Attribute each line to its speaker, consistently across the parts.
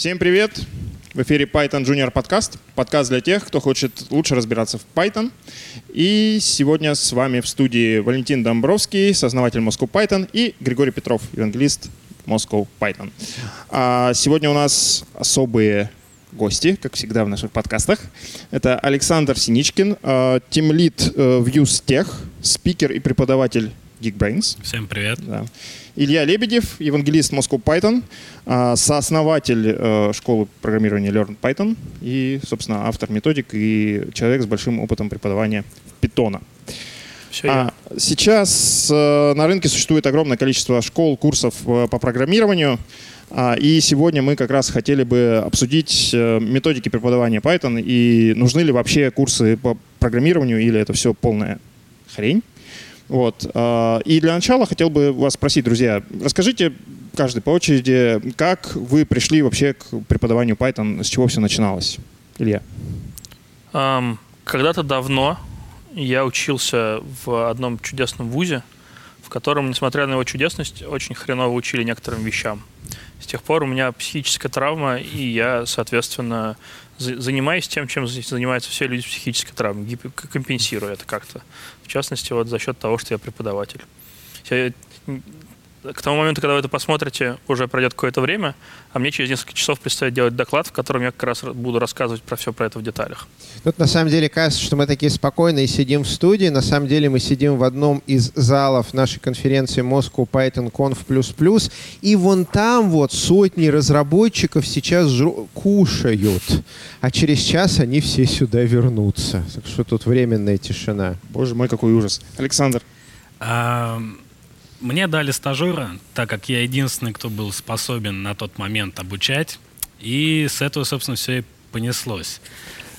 Speaker 1: Всем привет! В эфире Python Junior подкаст. Подкаст для тех, кто хочет лучше разбираться в Python. И сегодня с вами в студии Валентин Домбровский, сооснователь Moscow Python, и Григорий Петров, евангелист Moscow Python. А сегодня у нас особые гости, как всегда в наших подкастах. Это Александр Синичкин, тимлид в UseTech, спикер и преподаватель Geekbrains.
Speaker 2: Всем привет.
Speaker 1: Да. Илья Лебедев, евангелист Moscow Python, а, сооснователь э, школы программирования Learn Python и, собственно, автор методик и человек с большим опытом преподавания питона.
Speaker 2: Все а,
Speaker 1: сейчас э, на рынке существует огромное количество школ, курсов э, по программированию. А, и сегодня мы как раз хотели бы обсудить методики преподавания Python и нужны ли вообще курсы по программированию или это все полная хрень. Вот. А, и для начала хотел бы вас спросить, друзья, расскажите каждый по очереди, как вы пришли вообще к преподаванию Python, с чего все начиналось? Илья.
Speaker 2: Um, когда-то давно я учился в одном чудесном вузе, в котором, несмотря на его чудесность, очень хреново учили некоторым вещам. С тех пор у меня психическая травма, и я, соответственно, занимаюсь тем, чем занимаются все люди с психической травмой, компенсирую это как-то. В частности, вот за счет того, что я преподаватель к тому моменту, когда вы это посмотрите, уже пройдет какое-то время, а мне через несколько часов предстоит делать доклад, в котором я как раз буду рассказывать про все про это в деталях.
Speaker 3: Тут на самом деле кажется, что мы такие спокойные сидим в студии. На самом деле мы сидим в одном из залов нашей конференции Moscow Python Conf++. И вон там вот сотни разработчиков сейчас жру- кушают. А через час они все сюда вернутся. Так что тут временная тишина.
Speaker 1: Боже мой, какой ужас. Александр.
Speaker 2: Um... Мне дали стажера, так как я единственный, кто был способен на тот момент обучать. И с этого, собственно, все и понеслось.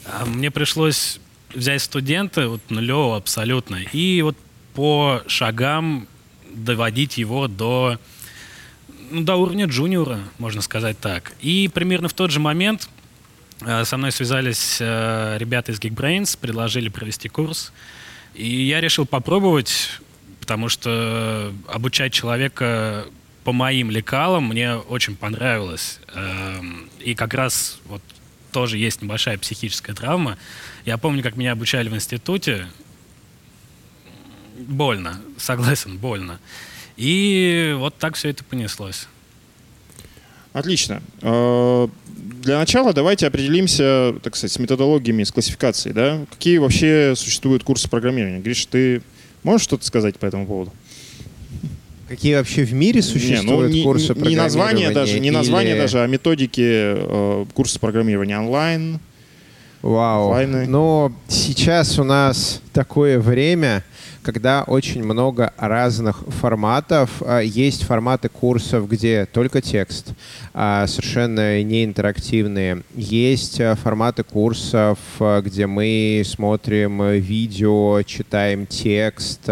Speaker 2: А мне пришлось взять студента, вот нулевого абсолютно, и вот по шагам доводить его до, ну, до уровня джуниора, можно сказать так. И примерно в тот же момент э, со мной связались э, ребята из Geekbrains, предложили провести курс. И я решил попробовать потому что обучать человека по моим лекалам мне очень понравилось. Эм, и как раз вот тоже есть небольшая психическая травма. Я помню, как меня обучали в институте. Больно, согласен, больно. И вот так все это понеслось.
Speaker 1: Отлично. Э, для начала давайте определимся, так сказать, с методологиями, с классификацией. Да? Какие вообще существуют курсы программирования? Гриш, ты Можешь что-то сказать по этому поводу?
Speaker 3: Какие вообще в мире существуют не, ну, не, курсы
Speaker 1: не название даже, не название или... даже, а методики э, курса программирования онлайн.
Speaker 3: Вау. Офлайны. Но сейчас у нас такое время, когда очень много разных форматов. А, есть форматы курсов, где только текст, а, совершенно не интерактивные. Есть а, форматы курсов, где мы смотрим видео, читаем текст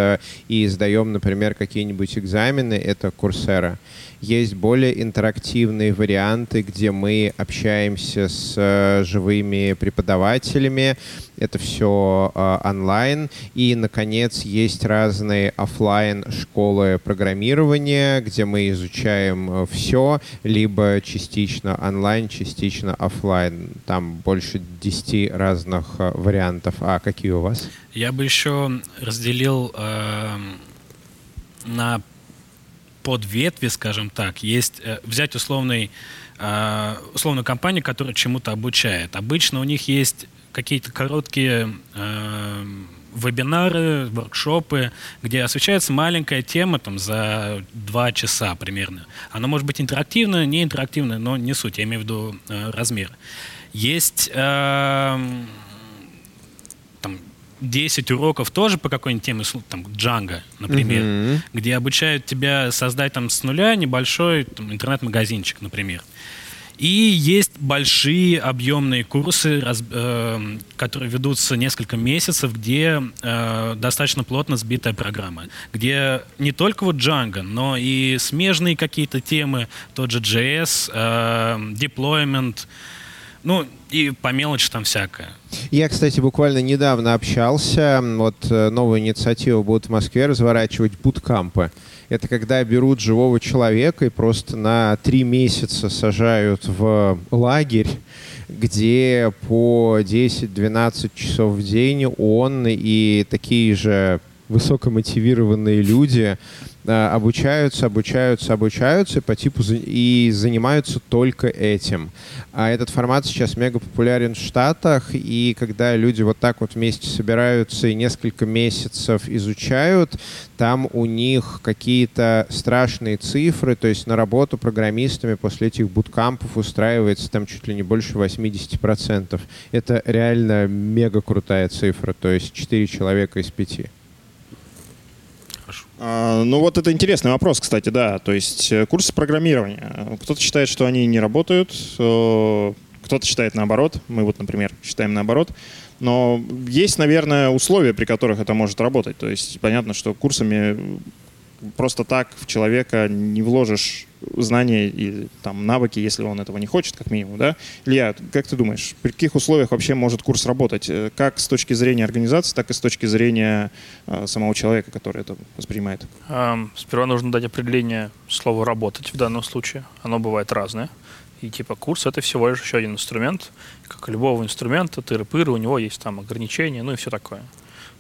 Speaker 3: и сдаем, например, какие-нибудь экзамены. Это курсера. Есть более интерактивные варианты, где мы общаемся с э, живыми преподавателями. Это все э, онлайн. И, наконец, есть разные офлайн школы программирования, где мы изучаем э, все, либо частично онлайн, частично офлайн. Там больше 10 разных вариантов. А какие у вас?
Speaker 2: Я бы еще разделил э, на под ветви, скажем так, есть э, взять условный, э, условную компанию, которая чему-то обучает. Обычно у них есть какие-то короткие э, вебинары, воркшопы, где освещается маленькая тема там, за два часа примерно. Она может быть интерактивная, не интерактивная, но не суть, я имею в виду э, размер. Есть э, 10 уроков тоже по какой-нибудь теме, там, Django, например, mm-hmm. где обучают тебя создать там с нуля небольшой там, интернет-магазинчик, например. И есть большие объемные курсы, раз, э, которые ведутся несколько месяцев, где э, достаточно плотно сбитая программа, где не только вот Django, но и смежные какие-то темы, тот же JS, э, deployment, ну, и по мелочи там всякое.
Speaker 3: Я, кстати, буквально недавно общался. Вот э, новую инициативу будут в Москве разворачивать буткампы. Это когда берут живого человека и просто на три месяца сажают в лагерь, где по 10-12 часов в день он и такие же высокомотивированные люди Э, обучаются, обучаются, обучаются по типу и занимаются только этим. А этот формат сейчас мега популярен в Штатах, и когда люди вот так вот вместе собираются и несколько месяцев изучают, там у них какие-то страшные цифры, то есть на работу программистами после этих буткампов устраивается там чуть ли не больше 80%. Это реально мега крутая цифра, то есть 4 человека из 5
Speaker 1: хорошо. А, ну вот это интересный вопрос, кстати, да. То есть э, курсы программирования. Кто-то считает, что они не работают, э, кто-то считает наоборот. Мы вот, например, считаем наоборот. Но есть, наверное, условия, при которых это может работать. То есть понятно, что курсами просто так в человека не вложишь знания и там навыки, если он этого не хочет, как минимум, да? Илья, как ты думаешь, при каких условиях вообще может курс работать? Э, как с точки зрения организации, так и с точки зрения э, самого человека, который это воспринимает?
Speaker 4: Эм, сперва нужно дать определение слова «работать» в данном случае. Оно бывает разное. И типа курс — это всего лишь еще один инструмент. Как и любого инструмента, тыры-пыры, у него есть там ограничения, ну и все такое.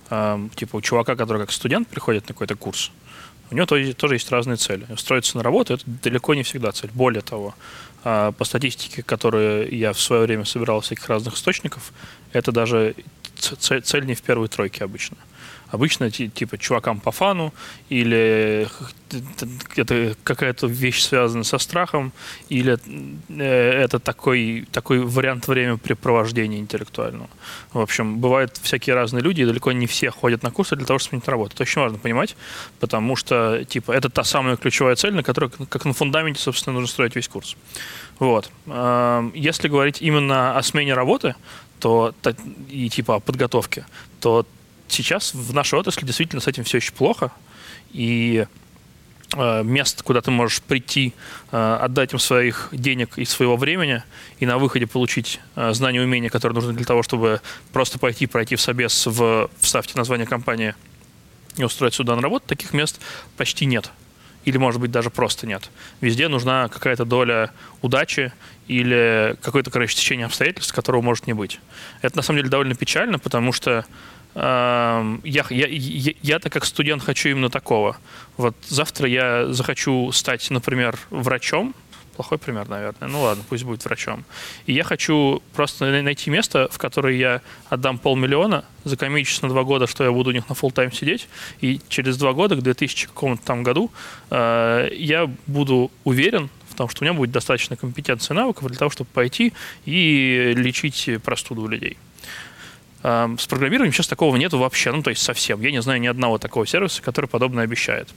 Speaker 4: Эм, типа у чувака, который как студент приходит на какой-то курс, у него тоже есть разные цели. Устроиться на работу – это далеко не всегда цель. Более того, а, по статистике, которую я в свое время собирал из всяких разных источников, это даже цель не в первой тройке обычно обычно типа чувакам по фану или это какая-то вещь связана со страхом или э, это такой, такой вариант времяпрепровождения интеллектуального. В общем, бывают всякие разные люди, и далеко не все ходят на курсы для того, чтобы сменить работу. Это очень важно понимать, потому что типа это та самая ключевая цель, на которой, как на фундаменте, собственно, нужно строить весь курс. Вот. Эм, если говорить именно о смене работы, то и типа о подготовке, то сейчас в нашей отрасли действительно с этим все еще плохо. И э, мест, куда ты можешь прийти, э, отдать им своих денег и своего времени, и на выходе получить э, знания и умения, которые нужны для того, чтобы просто пойти, пройти в собес, в, вставьте название компании и устроить сюда на работу, таких мест почти нет. Или, может быть, даже просто нет. Везде нужна какая-то доля удачи или какое-то, короче, течение обстоятельств, которого может не быть. Это, на самом деле, довольно печально, потому что я, я, я, я-то как студент хочу именно такого. Вот завтра я захочу стать, например, врачом, плохой пример, наверное. Ну ладно, пусть будет врачом. И я хочу просто найти место, в которое я отдам полмиллиона, закомичусь на два года, что я буду у них на full тайм сидеть, и через два года, к 2000 какому-то там году, э, я буду уверен в том, что у меня будет достаточно компетенции и навыков для того, чтобы пойти и лечить простуду у людей. С программированием сейчас такого нету вообще, ну то есть совсем. Я не знаю ни одного такого сервиса, который подобное обещает.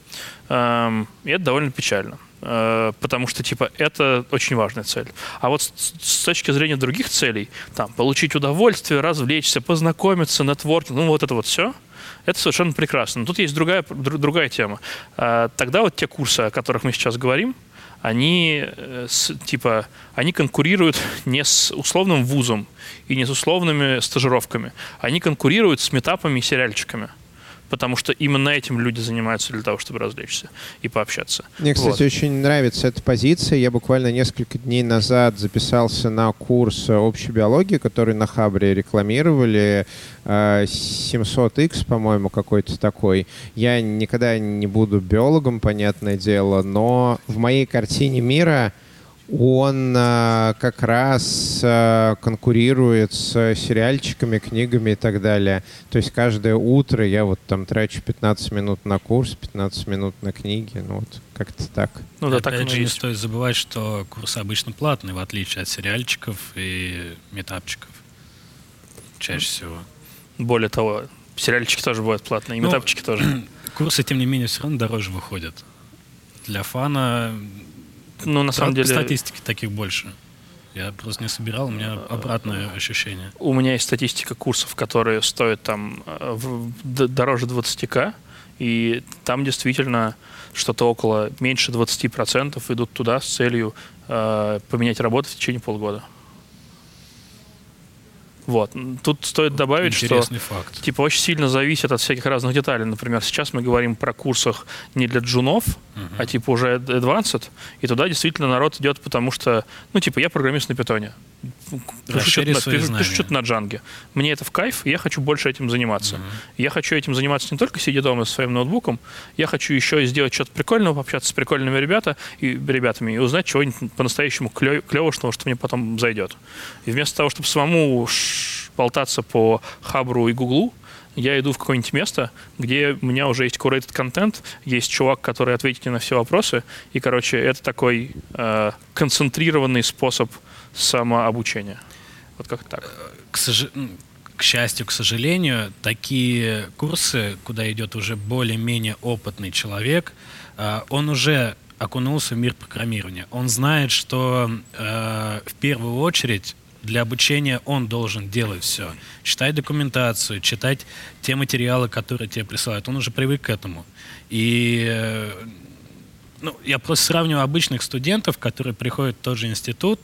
Speaker 4: И это довольно печально, э, потому что типа это очень важная цель. А вот с, точки зрения других целей, там получить удовольствие, развлечься, познакомиться, нетворкинг, ну вот это вот все, это совершенно прекрасно. Но тут есть другая, другая тема. А, тогда вот те курсы, о которых мы сейчас говорим, они, э, типа, они конкурируют не с условным вузом и не с условными стажировками. Они конкурируют с метапами и сериальчиками потому что именно этим люди занимаются для того, чтобы развлечься и пообщаться.
Speaker 3: Мне, кстати, вот. очень нравится эта позиция. Я буквально несколько дней назад записался на курс общей биологии, который на Хабре рекламировали. 700X, э, по-моему, какой-то такой. Я никогда не буду биологом, понятное дело, но в моей картине мира он а, как раз а, конкурирует с сериальчиками, книгами и так далее. То есть каждое утро я вот там трачу 15 минут на курс, 15 минут на книги, ну вот как-то так.
Speaker 2: Ну да, так же не стоит забывать, что курсы обычно платные, в отличие от сериальчиков и метапчиков. Чаще всего.
Speaker 4: Более того, сериальчики тоже бывают платные, и ну, метапчики тоже.
Speaker 2: Курсы, тем не менее, все равно дороже выходят. Для фана
Speaker 4: ну, на самом деле...
Speaker 2: Статистики таких больше. Я просто не собирал, у меня обратное ощущение.
Speaker 4: У меня есть статистика курсов, которые стоят там э, дороже 20к, и там действительно что-то около меньше 20% идут туда с целью э, поменять работу в течение полгода. Вот. Тут стоит добавить,
Speaker 2: Интересный
Speaker 4: что
Speaker 2: факт.
Speaker 4: типа очень сильно зависит от всяких разных деталей. Например, сейчас мы говорим про курсах не для джунов, uh-huh. а типа уже advanced, и туда действительно народ идет, потому что, ну, типа, я программист на питоне. Пишу что-то, пишу, пишу что-то на джанге. Мне это в кайф, и я хочу больше этим заниматься. Uh-huh. Я хочу этим заниматься не только сидя дома со своим ноутбуком, я хочу еще сделать что-то прикольного, пообщаться с прикольными ребята, и, ребятами и узнать чего-нибудь по-настоящему клевого, что мне потом зайдет. И вместо того, чтобы самому болтаться по Хабру и Гуглу, я иду в какое-нибудь место, где у меня уже есть curated контент, есть чувак, который ответит мне на все вопросы, и, короче, это такой э, концентрированный способ самообучения. Вот как так.
Speaker 2: К, сож... к счастью, к сожалению, такие курсы, куда идет уже более-менее опытный человек, э, он уже окунулся в мир программирования. Он знает, что э, в первую очередь для обучения он должен делать все. Читать документацию, читать те материалы, которые тебе присылают. Он уже привык к этому. И ну, я просто сравниваю обычных студентов, которые приходят в тот же институт,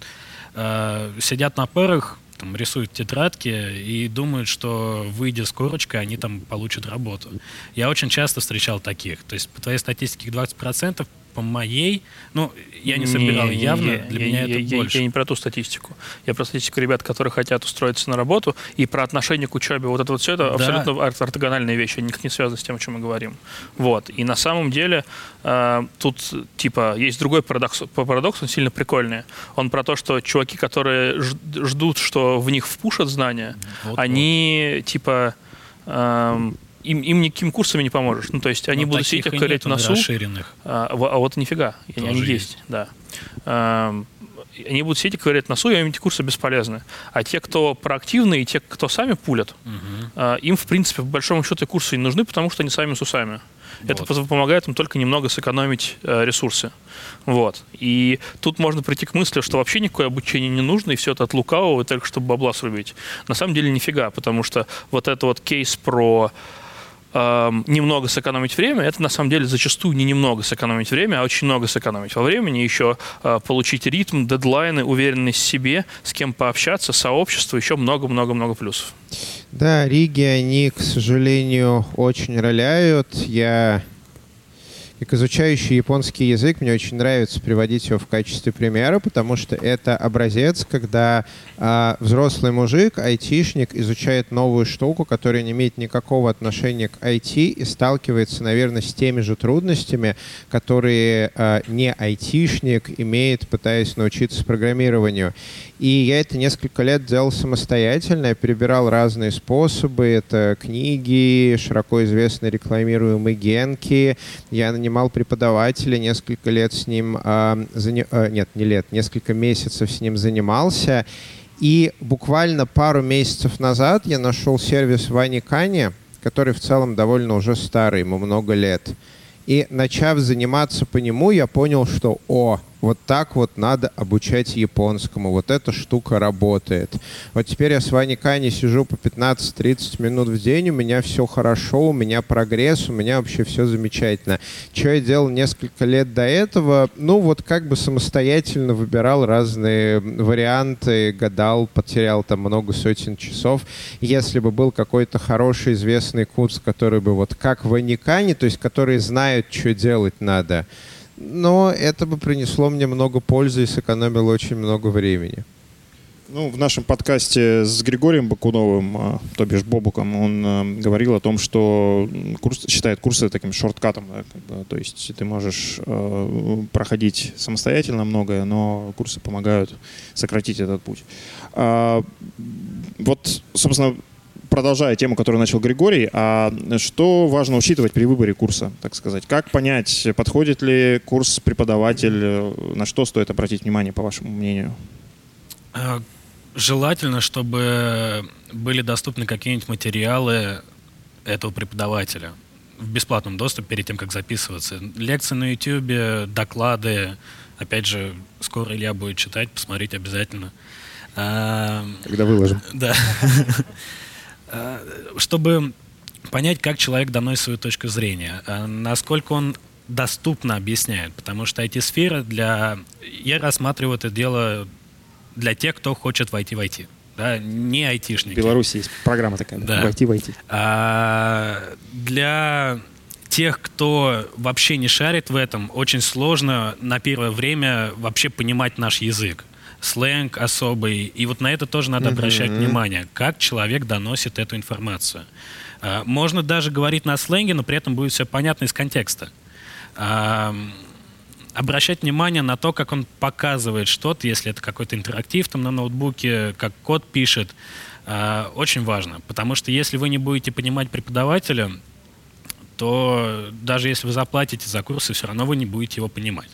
Speaker 2: э, сидят на парах, там, рисуют тетрадки и думают, что выйдя с корочкой, они там получат работу. Я очень часто встречал таких. То есть по твоей статистике 20% по моей, ну, я не собирал не, явно, я, для я, меня
Speaker 4: я,
Speaker 2: это я, больше.
Speaker 4: Я не про ту статистику. Я про статистику ребят, которые хотят устроиться на работу, и про отношение к учебе. Вот это вот все, это да. абсолютно ортогональные вещи, никак не связаны с тем, о чем мы говорим. Вот. И на самом деле э, тут, типа, есть другой парадокс. Парадокс, он сильно прикольный. Он про то, что чуваки, которые ждут, что в них впушат знания, вот, они, вот. типа... Э, им, им никаким курсами не поможешь. Ну, то есть они Но будут сидеть, как ковырять в носу.
Speaker 2: Расширенных.
Speaker 4: А, а вот нифига, Тоже они есть, есть да. А, они будут сидеть и ковырять в носу, и им эти курсы бесполезны. А те, кто проактивные, и те, кто сами пулят, угу. а, им, в принципе, по большому счету, курсы не нужны, потому что они сами с усами. Вот. Это помогает им только немного сэкономить э, ресурсы. Вот. И тут можно прийти к мысли, что вообще никакое обучение не нужно, и все это от лукавого, только чтобы бабла срубить. На самом деле нифига, потому что вот это вот кейс про э, немного сэкономить время, это на самом деле зачастую не немного сэкономить время, а очень много сэкономить во времени, еще э, получить ритм, дедлайны, уверенность в себе, с кем пообщаться, сообщество, еще много-много-много плюсов.
Speaker 3: Да, Риги, они, к сожалению, очень роляют. Я как изучающий японский язык, мне очень нравится приводить его в качестве примера, потому что это образец, когда э, взрослый мужик, айтишник, изучает новую штуку, которая не имеет никакого отношения к IT и сталкивается, наверное, с теми же трудностями, которые э, не айтишник имеет, пытаясь научиться программированию. И я это несколько лет делал самостоятельно, я перебирал разные способы. Это книги, широко известные рекламируемые генки. Я нанимал преподавателя, несколько лет с ним, э, заня... э, нет, не лет, несколько месяцев с ним занимался. И буквально пару месяцев назад я нашел сервис Вани Кани, который в целом довольно уже старый, ему много лет. И начав заниматься по нему, я понял, что, о, вот так вот надо обучать японскому. Вот эта штука работает. Вот теперь я с Ваней Кани сижу по 15-30 минут в день, у меня все хорошо, у меня прогресс, у меня вообще все замечательно. Что я делал несколько лет до этого? Ну, вот как бы самостоятельно выбирал разные варианты, гадал, потерял там много сотен часов. Если бы был какой-то хороший известный курс, который бы вот как в Аникане, то есть который знают, что делать надо, но это бы принесло мне много пользы и сэкономило очень много времени.
Speaker 1: Ну, в нашем подкасте с Григорием Бакуновым, а, то бишь Бобуком, он а, говорил о том, что курс, считает курсы таким шорткатом. Да, то есть ты можешь э, проходить самостоятельно многое, но курсы помогают сократить этот путь. А, вот, собственно, продолжая тему, которую начал Григорий, а что важно учитывать при выборе курса, так сказать? Как понять, подходит ли курс преподаватель, на что стоит обратить внимание, по вашему мнению?
Speaker 2: А, желательно, чтобы были доступны какие-нибудь материалы этого преподавателя в бесплатном доступе перед тем, как записываться. Лекции на YouTube, доклады. Опять же, скоро Илья будет читать, посмотреть обязательно.
Speaker 1: А, Когда выложим.
Speaker 2: Да. Э, чтобы понять, как человек доносит свою точку зрения, э, насколько он доступно объясняет, потому что IT-сфера для... Я рассматриваю это дело для тех, кто хочет войти в IT. да, не айтишники.
Speaker 1: В Беларуси есть программа такая, да. войти войти.
Speaker 2: А, для тех, кто вообще не шарит в этом, очень сложно на первое время вообще понимать наш язык. Сленг особый. И вот на это тоже надо обращать mm-hmm. внимание, как человек доносит эту информацию. А, можно даже говорить на сленге, но при этом будет все понятно из контекста. А, обращать внимание на то, как он показывает что-то, если это какой-то интерактив там на ноутбуке, как код пишет, а, очень важно. Потому что если вы не будете понимать преподавателя, то даже если вы заплатите за курсы, все равно вы не будете его понимать.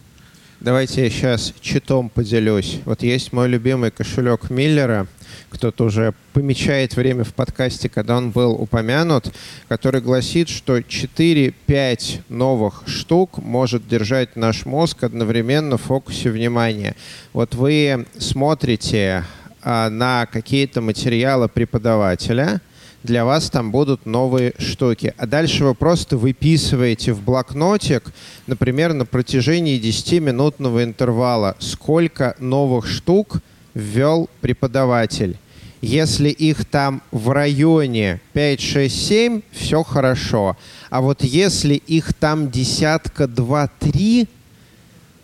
Speaker 3: Давайте я сейчас читом поделюсь. Вот есть мой любимый кошелек Миллера. Кто-то уже помечает время в подкасте, когда он был упомянут, который гласит, что 4-5 новых штук может держать наш мозг одновременно в фокусе внимания. Вот вы смотрите а, на какие-то материалы преподавателя – для вас там будут новые штуки. А дальше вы просто выписываете в блокнотик, например, на протяжении 10-минутного интервала, сколько новых штук ввел преподаватель. Если их там в районе 5, 6, 7, все хорошо. А вот если их там десятка, два, три,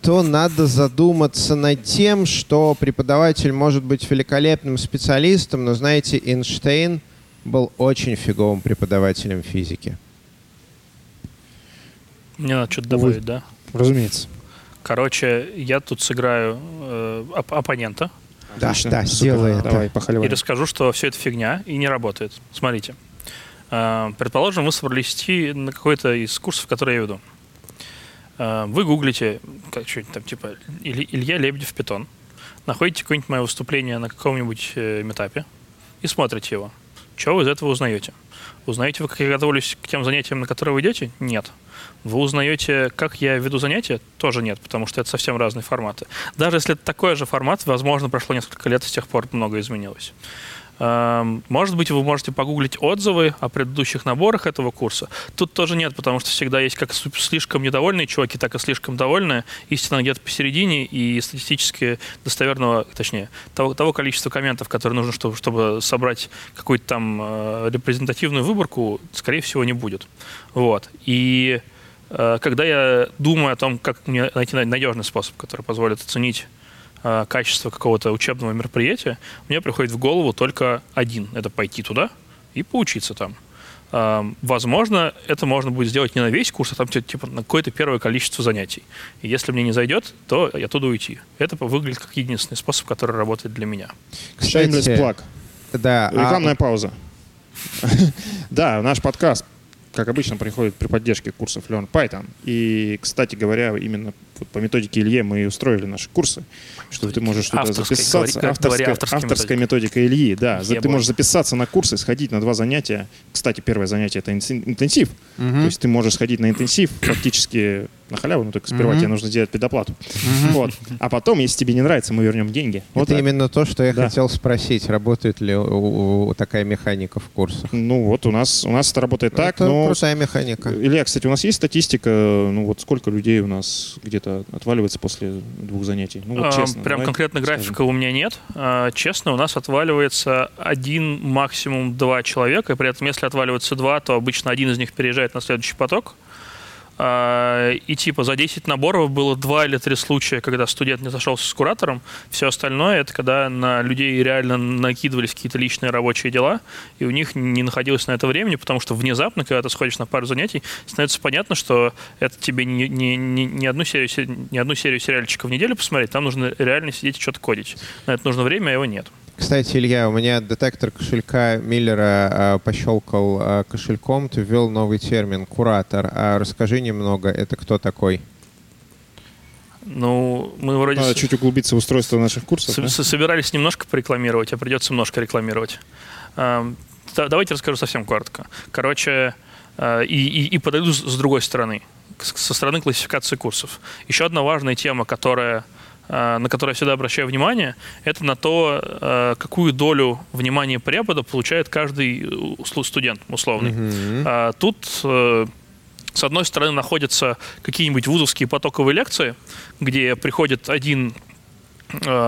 Speaker 3: то надо задуматься над тем, что преподаватель может быть великолепным специалистом, но, знаете, Эйнштейн был очень фиговым преподавателем физики.
Speaker 4: Мне надо что-то добавить, Увы. да?
Speaker 1: Разумеется.
Speaker 4: Короче, я тут сыграю э, оп- оппонента.
Speaker 3: Да, Отлично. да, сделай это.
Speaker 4: Давай, похоливай. И расскажу, что все это фигня и не работает. Смотрите. Э, предположим, вы собрались идти на какой-то из курсов, которые я веду. Э, вы гуглите, как что-нибудь там, типа, Илья Лебедев Питон. Находите какое-нибудь мое выступление на каком-нибудь э, метапе и смотрите его. Что вы из этого узнаете? Узнаете вы, как я готовлюсь к тем занятиям, на которые вы идете? Нет. Вы узнаете, как я веду занятия? Тоже нет, потому что это совсем разные форматы. Даже если это такой же формат, возможно, прошло несколько лет, с тех пор многое изменилось. Эм, может быть, вы можете погуглить отзывы о предыдущих наборах этого курса. Тут тоже нет, потому что всегда есть как слишком недовольные чуваки, так и слишком довольные. Истина где-то посередине, и статистически достоверного, точнее, того, того количества комментов, которые нужно, чтобы, чтобы собрать какую-то там э, репрезентативную выборку, скорее всего, не будет. Вот. И э, когда я думаю о том, как мне найти надежный способ, который позволит оценить э, качество какого-то учебного мероприятия, мне приходит в голову только один. Это пойти туда и поучиться там. Э, возможно, это можно будет сделать не на весь курс, а там типа на какое-то первое количество занятий. И если мне не зайдет, то я оттуда уйти. Это выглядит как единственный способ, который работает для меня.
Speaker 1: Shameless plug. Да, а Рекламная а... пауза. да, наш подкаст, как обычно, приходит при поддержке курсов Learn Python. И, кстати говоря, именно вот по методике Илье мы и устроили наши курсы, что ты можешь туда записаться.
Speaker 4: Говори, авторская, авторская,
Speaker 1: авторская методика. методика Ильи, да. Ебо. Ты можешь записаться на курсы, сходить на два занятия. Кстати, первое занятие это интенсив. Угу. То есть ты можешь сходить на интенсив фактически на халяву, но только сперва mm-hmm. тебе нужно сделать предоплату. Mm-hmm. Вот. А потом, если тебе не нравится, мы вернем деньги.
Speaker 3: Вот Это так. именно то, что я да. хотел спросить. Работает ли у, у, у такая механика в курсах?
Speaker 1: Ну вот у нас, у нас это работает это так. Но...
Speaker 3: крутая механика.
Speaker 1: Илья, кстати, у нас есть статистика, ну вот сколько людей у нас где-то отваливается после двух занятий? Ну вот а, честно.
Speaker 4: Прям конкретно графика скажем. у меня нет. А, честно, у нас отваливается один, максимум два человека. И при этом, если отваливается два, то обычно один из них переезжает на следующий поток. А, и типа за 10 наборов было два или три случая, когда студент не зашелся с куратором. Все остальное это когда на людей реально накидывались какие-то личные рабочие дела, и у них не находилось на это времени, потому что внезапно, когда ты сходишь на пару занятий, становится понятно, что это тебе не, не, не, не, одну, серию, не одну серию сериальчиков в неделю посмотреть, там нужно реально сидеть и что-то кодить. На это нужно время, а его нет.
Speaker 3: Кстати, Илья, у меня детектор кошелька Миллера э, пощелкал э, кошельком, ты ввел новый термин «куратор». А расскажи немного, это кто такой?
Speaker 4: Ну, мы вроде...
Speaker 1: Надо чуть углубиться в устройство наших курсов. С-
Speaker 4: да? Собирались немножко порекламировать, а придется немножко рекламировать. Э, давайте расскажу совсем коротко. Короче, э, и, и, и подойду с другой стороны, со стороны классификации курсов. Еще одна важная тема, которая на которое я всегда обращаю внимание, это на то, э, какую долю внимания препода получает каждый э, студент условный. Mm-hmm. Тут с одной стороны находятся какие-нибудь вузовские потоковые лекции, где приходит один Э,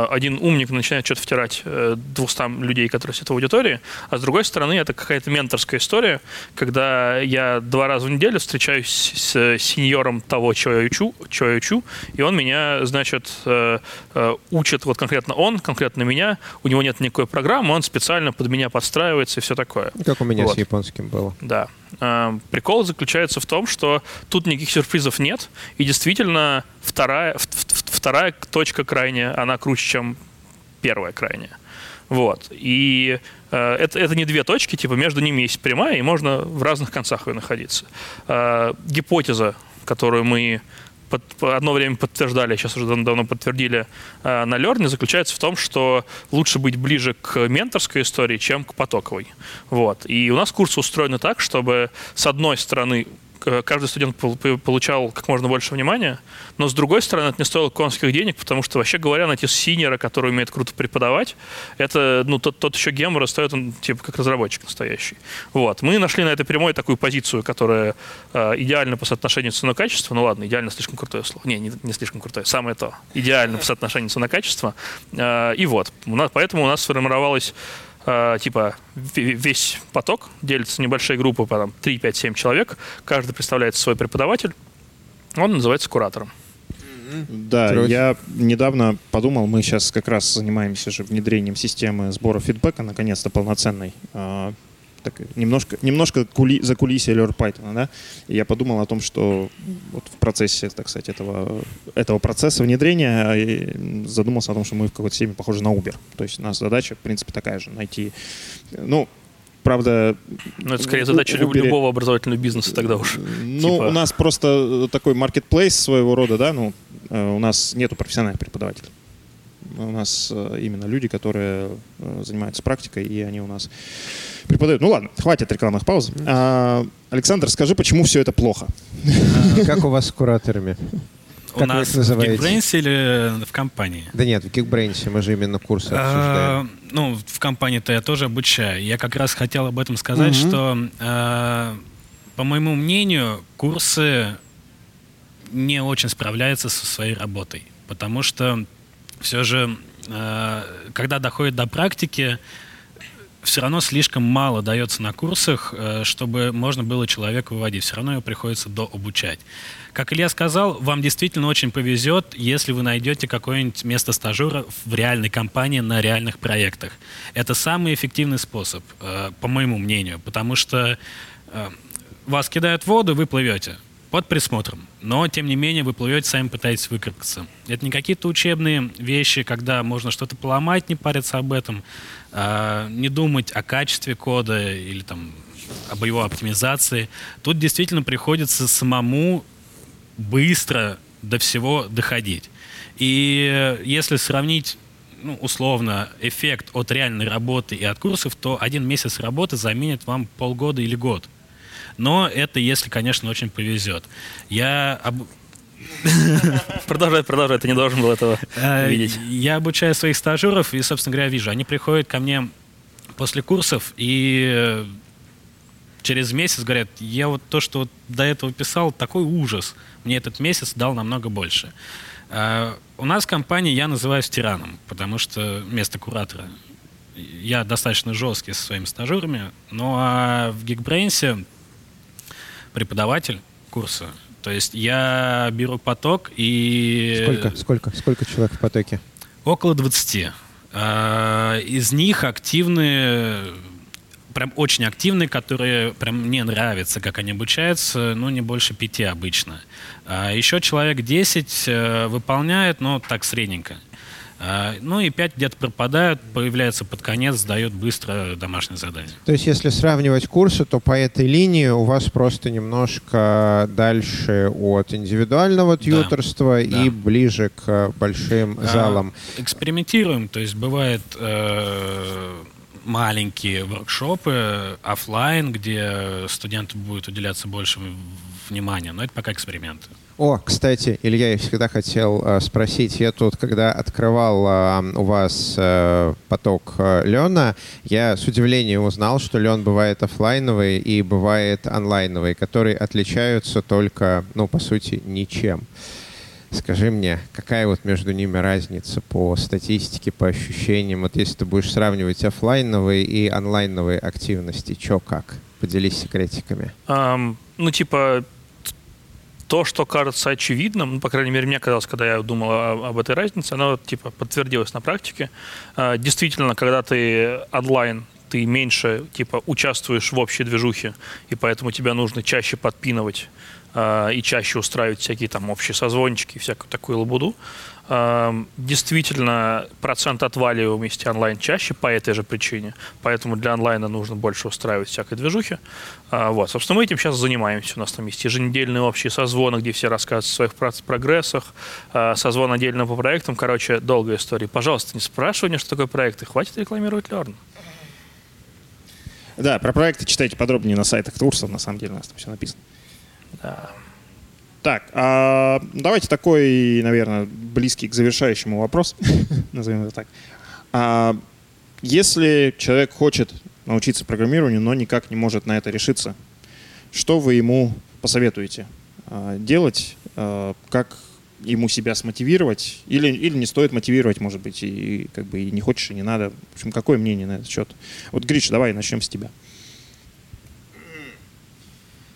Speaker 4: один умник начинает что-то втирать э, двухстам людей, которые сидят в аудитории, а с другой стороны это какая-то менторская история, когда я два раза в неделю встречаюсь с сеньором того, чего я учу, чего я учу, и он меня, значит, э, учит, вот конкретно он, конкретно меня, у него нет никакой программы, он специально под меня подстраивается и все такое.
Speaker 3: Как у меня вот. с японским было.
Speaker 4: Да. Прикол заключается в том, что тут никаких сюрпризов нет, и действительно вторая, вторая точка крайняя, она круче, чем первая крайняя. Вот. И э, это, это не две точки, типа между ними есть прямая, и можно в разных концах ее находиться. Э, гипотеза, которую мы под, одно время подтверждали, сейчас уже давно подтвердили э, на Learn, заключается в том, что лучше быть ближе к менторской истории, чем к потоковой. Вот. И у нас курсы устроены так, чтобы с одной стороны каждый студент получал как можно больше внимания, но с другой стороны, это не стоило конских денег, потому что, вообще говоря, найти синера, который умеет круто преподавать, это, ну, тот, тот еще гемора стоит, он, типа, как разработчик настоящий. Вот. Мы нашли на этой прямой такую позицию, которая э, идеальна по соотношению цена-качество, ну ладно, идеально слишком крутое слово. Не, не, не слишком крутое, самое то. Идеально по соотношению цена-качество. Э, и вот. Поэтому у нас сформировалась э, типа весь поток делится на небольшие группы, по там, 3, 5, 7 человек. Каждый представляет свой преподаватель. Он называется куратором.
Speaker 1: Да, Короче. я недавно подумал, мы сейчас как раз занимаемся же внедрением системы сбора фидбэка, наконец-то полноценной. А, так, немножко, немножко кули, за кулисье Lure Python, да, и я подумал о том, что вот в процессе, так сказать, этого, этого процесса внедрения задумался о том, что мы в какой-то степени похожи на Uber. То есть у нас задача, в принципе, такая же, найти, ну, правда...
Speaker 4: Ну, это скорее задача Uber... любого образовательного бизнеса тогда уж.
Speaker 1: Ну, типа... у нас просто такой marketplace своего рода, да, ну, э, у нас нету профессиональных преподавателей. У нас э, именно люди, которые э, занимаются практикой, и они у нас преподают. Ну ладно, хватит рекламных пауз. А, Александр, скажи, почему все это плохо?
Speaker 3: Как у вас с кураторами?
Speaker 2: У нас в Geekbrains или в компании?
Speaker 3: Да нет, в Geekbrains мы же именно курсы а,
Speaker 2: обсуждаем. Ну, в компании-то я тоже обучаю. Я как раз хотел об этом сказать, что, а, по моему мнению, курсы не очень справляются со своей работой. Потому что все же, а, когда доходит до практики, все равно слишком мало дается на курсах, э, чтобы можно было человека выводить. Все равно его приходится дообучать. Как Илья сказал, вам действительно очень повезет, если вы найдете какое-нибудь место стажера в реальной компании на реальных проектах. Это самый эффективный способ, э, по моему мнению, потому что э, вас кидают в воду, вы плывете под присмотром. Но, тем не менее, вы плывете, сами пытаетесь выкарабкаться. Это не какие-то учебные вещи, когда можно что-то поломать, не париться об этом, а, не думать о качестве кода или там об его оптимизации. Тут действительно приходится самому быстро до всего доходить. И если сравнить ну, условно, эффект от реальной работы и от курсов, то один месяц работы заменит вам полгода или год. Но это если, конечно, очень повезет. Я об...
Speaker 4: Продолжай, продолжай, ты не должен был этого э, видеть.
Speaker 2: Я обучаю своих стажеров, и, собственно говоря, вижу, они приходят ко мне после курсов, и через месяц говорят, я вот то, что вот до этого писал, такой ужас. Мне этот месяц дал намного больше. Uh, у нас в компании я называюсь тираном, потому что вместо куратора я достаточно жесткий со своими стажерами, но а в Geekbrains преподаватель курса. То есть я беру поток и...
Speaker 3: Сколько, сколько, сколько человек в потоке?
Speaker 2: Около 20. А, из них активные, прям очень активные, которые прям мне нравятся, как они обучаются, ну, не больше пяти обычно. А еще человек 10 э, выполняет, но так средненько. А, ну и 5 где-то пропадают, появляется под конец, сдает быстро домашнее задание.
Speaker 3: То есть если сравнивать курсы, то по этой линии у вас просто немножко дальше от индивидуального тьюторства да, и да. ближе к большим а, залам.
Speaker 2: Экспериментируем, то есть бывает э, маленькие воркшопы офлайн, где студенту будет уделяться больше внимания, но это пока эксперименты.
Speaker 3: О, кстати, Илья, я всегда хотел э, спросить, я тут, когда открывал э, у вас э, поток э, Лена, я с удивлением узнал, что Лен бывает офлайновый и бывает онлайновый, которые отличаются только, ну, по сути, ничем. Скажи мне, какая вот между ними разница по статистике, по ощущениям? Вот если ты будешь сравнивать офлайновые и онлайновые активности, чё как? Поделись секретиками.
Speaker 4: Um, ну, типа, то, что кажется очевидным, ну, по крайней мере, мне казалось, когда я думал об этой разнице, оно типа подтвердилось на практике. Uh, действительно, когда ты онлайн, ты меньше типа участвуешь в общей движухе, и поэтому тебя нужно чаще подпинывать и чаще устраивать всякие там общие созвончики, всякую такую лабуду. Действительно, процент отваливаемости онлайн чаще по этой же причине, поэтому для онлайна нужно больше устраивать всякой движухи. Вот, собственно, мы этим сейчас занимаемся. У нас там есть еженедельные общие созвоны, где все рассказывают о своих прогрессах, созвон отдельно по проектам. Короче, долгая история. Пожалуйста, не спрашивай меня, что такое проекты. Хватит рекламировать Learn.
Speaker 1: Да, про проекты читайте подробнее на сайтах курсов, на самом деле у нас там все написано. Да. Так, а давайте такой, наверное, близкий к завершающему вопрос, назовем это так. А, если человек хочет научиться программированию, но никак не может на это решиться, что вы ему посоветуете а, делать, а, как ему себя смотивировать, или, или не стоит мотивировать, может быть, и как бы и не хочешь, и не надо. В общем, какое мнение на этот счет? Вот, Гриш, давай начнем с тебя.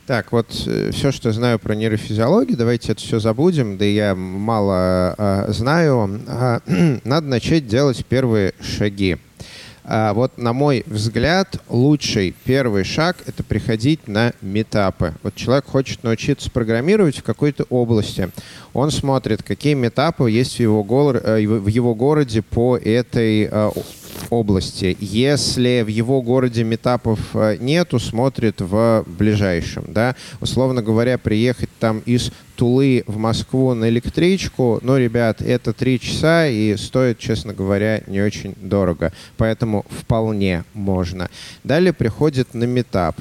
Speaker 3: Так, вот э, все, что знаю про нейрофизиологию, давайте это все забудем, да я мало э, знаю. Э, надо начать делать первые шаги. А вот, на мой взгляд, лучший первый шаг — это приходить на метапы. Вот человек хочет научиться программировать в какой-то области. Он смотрит, какие метапы есть в его, гор... Э, в его городе по этой области. Если в его городе метапов э, нету, смотрит в ближайшем. Да? Условно говоря, приехать там из Тулы в Москву на электричку, ну, ребят, это три часа и стоит, честно говоря, не очень дорого. Поэтому вполне можно. Далее приходит на метап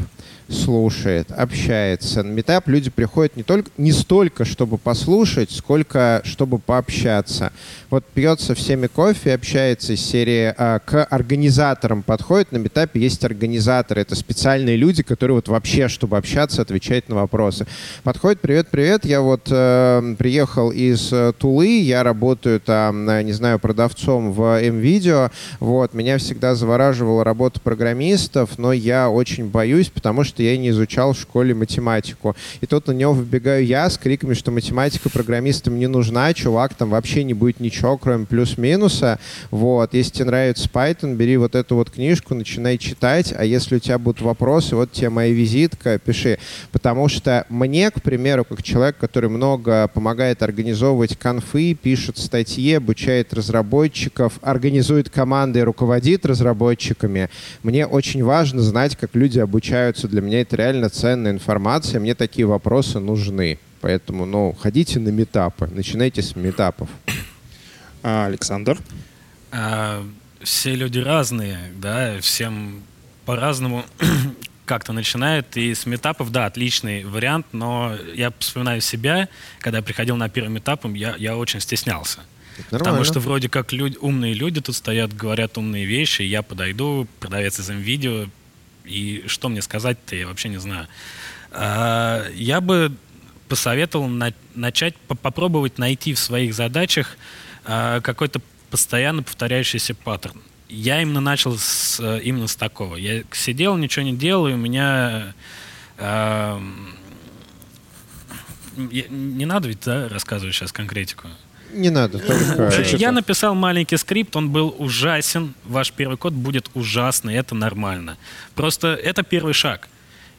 Speaker 3: слушает, общается. На метап люди приходят не, только, не столько, чтобы послушать, сколько чтобы пообщаться. Вот пьет со всеми кофе, общается из серии а, к организаторам подходит. На метапе есть организаторы. Это специальные люди, которые вот вообще, чтобы общаться, отвечать на вопросы. Подходит, привет, привет, я вот э, приехал из э, Тулы, я работаю там, не знаю, продавцом в МВидео. Вот, меня всегда завораживала работа программистов, но я очень боюсь, потому что я не изучал в школе математику. И тут на него выбегаю я с криками, что математика программистам не нужна, чувак, там вообще не будет ничего, кроме плюс-минуса. Вот. Если тебе нравится Python, бери вот эту вот книжку, начинай читать, а если у тебя будут вопросы, вот тебе моя визитка, пиши. Потому что мне, к примеру, как человек, который много помогает организовывать конфы, пишет статьи, обучает разработчиков, организует команды и руководит разработчиками, мне очень важно знать, как люди обучаются для меня это реально ценная информация, мне такие вопросы нужны. Поэтому, ну, ходите на метапы, начинайте с метапов.
Speaker 1: А, Александр?
Speaker 2: А, все люди разные, да, всем по-разному как-то начинают. И с метапов, да, отличный вариант, но я вспоминаю себя, когда я приходил на первый метап, я, я очень стеснялся. Потому что вроде как люди, умные люди тут стоят, говорят умные вещи, я подойду, продавец из видео и что мне сказать-то, я вообще не знаю. А, я бы посоветовал на, начать, попробовать найти в своих задачах а, какой-то постоянно повторяющийся паттерн. Я именно начал с, именно с такого. Я сидел, ничего не делал, и у меня... Э, не надо ведь да, рассказывать сейчас конкретику.
Speaker 3: Не надо.
Speaker 2: Только... Я написал маленький скрипт, он был ужасен. Ваш первый код будет ужасный, это нормально. Просто это первый шаг.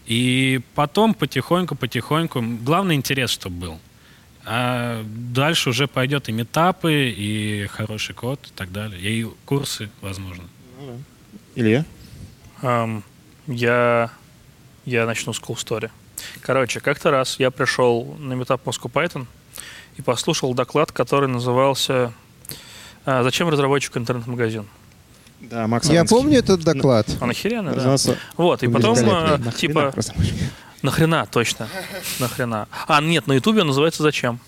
Speaker 2: И потом потихоньку-потихоньку, главный интерес, чтобы был. А дальше уже пойдет и метапы, и хороший код, и так далее, и курсы, возможно.
Speaker 1: Илья?
Speaker 4: Um, я, я начну с cool story. Короче, как-то раз я пришел на метап Moscow Python, и послушал доклад, который назывался а, «Зачем разработчику интернет-магазин?».
Speaker 3: Да, Макс Я помню этот доклад.
Speaker 4: Он охеренный, да. Вот, и потом, а, типа, нахрена, точно, нахрена. А, нет, на ютубе он называется «Зачем?».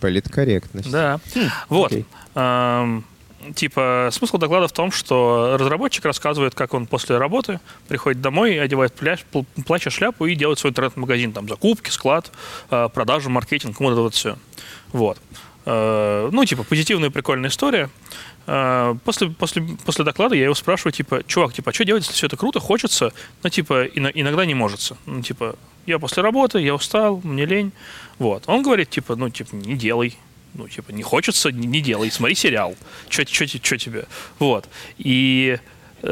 Speaker 3: Политкорректность.
Speaker 4: Да. Хм, вот. типа, смысл доклада в том, что разработчик рассказывает, как он после работы приходит домой, одевает пляж, плащ, шляпу и делает свой интернет-магазин. Там закупки, склад, э, продажи, маркетинг, вот это вот все. Вот. Э, ну, типа, позитивная прикольная история. Э, после, после, после доклада я его спрашиваю, типа, чувак, типа, а что делать, если все это круто, хочется, но, типа, иногда не может. Ну, типа, я после работы, я устал, мне лень. Вот. Он говорит, типа, ну, типа, не делай, ну, типа, не хочется, не, не делай, смотри сериал. Что тебе? Вот. И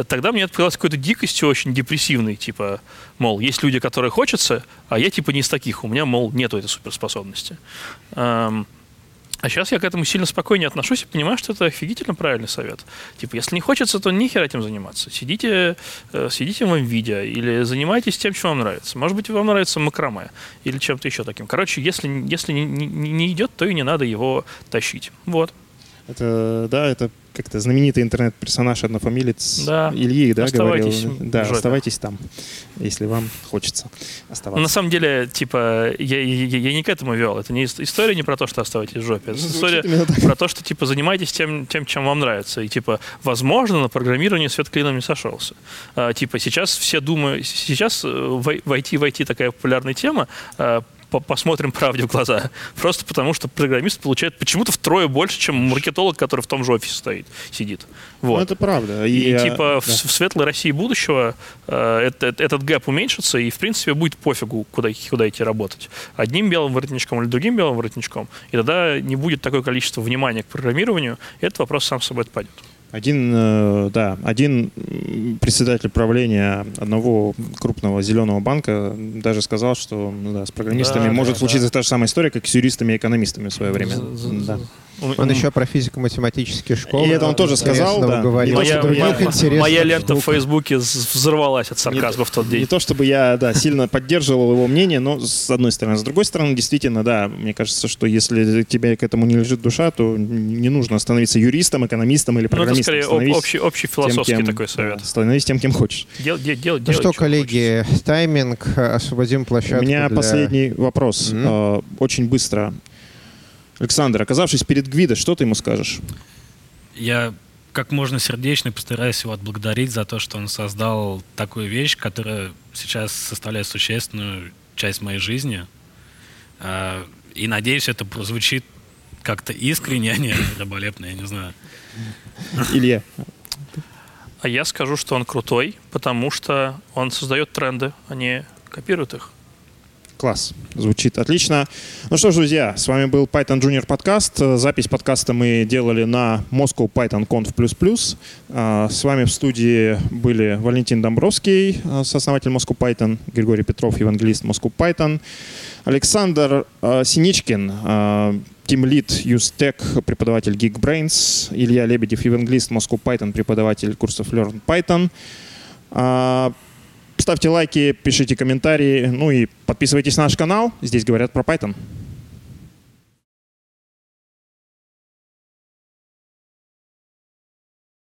Speaker 4: тогда мне это показалось какой-то дикостью очень депрессивной, типа, мол, есть люди, которые хочется, а я, типа, не из таких, у меня, мол, нету этой суперспособности. А сейчас я к этому сильно спокойнее отношусь и понимаю, что это офигительно правильный совет. Типа, если не хочется, то нихер этим заниматься. Сидите, э, сидите в видео или занимайтесь тем, что вам нравится. Может быть, вам нравится макраме или чем-то еще таким. Короче, если, если не, не, не идет, то и не надо его тащить. Вот.
Speaker 1: Это, да, это как-то знаменитый интернет-персонаж однофамилец да. Ильи, да, оставайтесь говорил? Да, оставайтесь там, если вам хочется оставаться.
Speaker 4: На самом деле, типа, я, я, я не к этому вел. Это не история не про то, что оставайтесь в жопе. Это история про то, что, типа, занимайтесь тем, тем, чем вам нравится. И, типа, возможно, на программировании свет клином не сошелся. А, типа, сейчас все думают, сейчас в IT, в IT такая популярная тема, а, посмотрим правде в глаза. Просто потому, что программист получает почему-то втрое больше, чем маркетолог, который в том же офисе стоит, сидит. Вот.
Speaker 1: Ну, это правда.
Speaker 4: И, и типа да. в, в светлой России будущего э, этот, этот гэп уменьшится, и, в принципе, будет пофигу, куда, куда идти работать. Одним белым воротничком или другим белым воротничком. И тогда не будет такое количество внимания к программированию, и этот вопрос сам собой отпадет.
Speaker 1: Один, э, да, один председатель правления одного крупного зеленого банка даже сказал, что да, с программистами да, может да, случиться да. та же самая история, как с юристами и экономистами в свое время. Да.
Speaker 3: Он еще про физико-математические школы.
Speaker 1: И это он тоже сказал, да.
Speaker 4: Говорил. Моя, моя, моя лента в Фейсбуке взорвалась от сарказма в тот день.
Speaker 1: Не то, чтобы я да, сильно поддерживал его мнение, но с одной стороны. С другой стороны, действительно, да, мне кажется, что если тебе к этому не лежит душа, то не нужно становиться юристом, экономистом или программистом.
Speaker 4: Ну, это скорее общий, общий философский тем, кем, такой совет. Да,
Speaker 1: становись тем, кем хочешь.
Speaker 4: Дел, дел, дел,
Speaker 3: ну что, коллеги, хочется. тайминг, освободим площадку
Speaker 1: У меня для... последний вопрос. Mm-hmm. Очень быстро. Александр, оказавшись перед Гвидо, что ты ему скажешь?
Speaker 2: Я как можно сердечно постараюсь его отблагодарить за то, что он создал такую вещь, которая сейчас составляет существенную часть моей жизни. А, и надеюсь, это прозвучит как-то искренне, а не раболепно, я не знаю.
Speaker 1: Илья.
Speaker 4: А я скажу, что он крутой, потому что он создает тренды, а не копирует их.
Speaker 1: Класс. Звучит отлично. Ну что ж, друзья, с вами был Python Junior подкаст. Запись подкаста мы делали на Moscow Python Conf++. А, с вами в студии были Валентин Домбровский, а, сооснователь Moscow Python, Григорий Петров, евангелист Moscow Python, Александр а, Синичкин, Team Lead UseTech, преподаватель Geekbrains, Илья Лебедев, евангелист Moscow Python, преподаватель курсов Learn Python. Ставьте лайки, пишите комментарии, ну и подписывайтесь на наш канал. Здесь говорят про Python.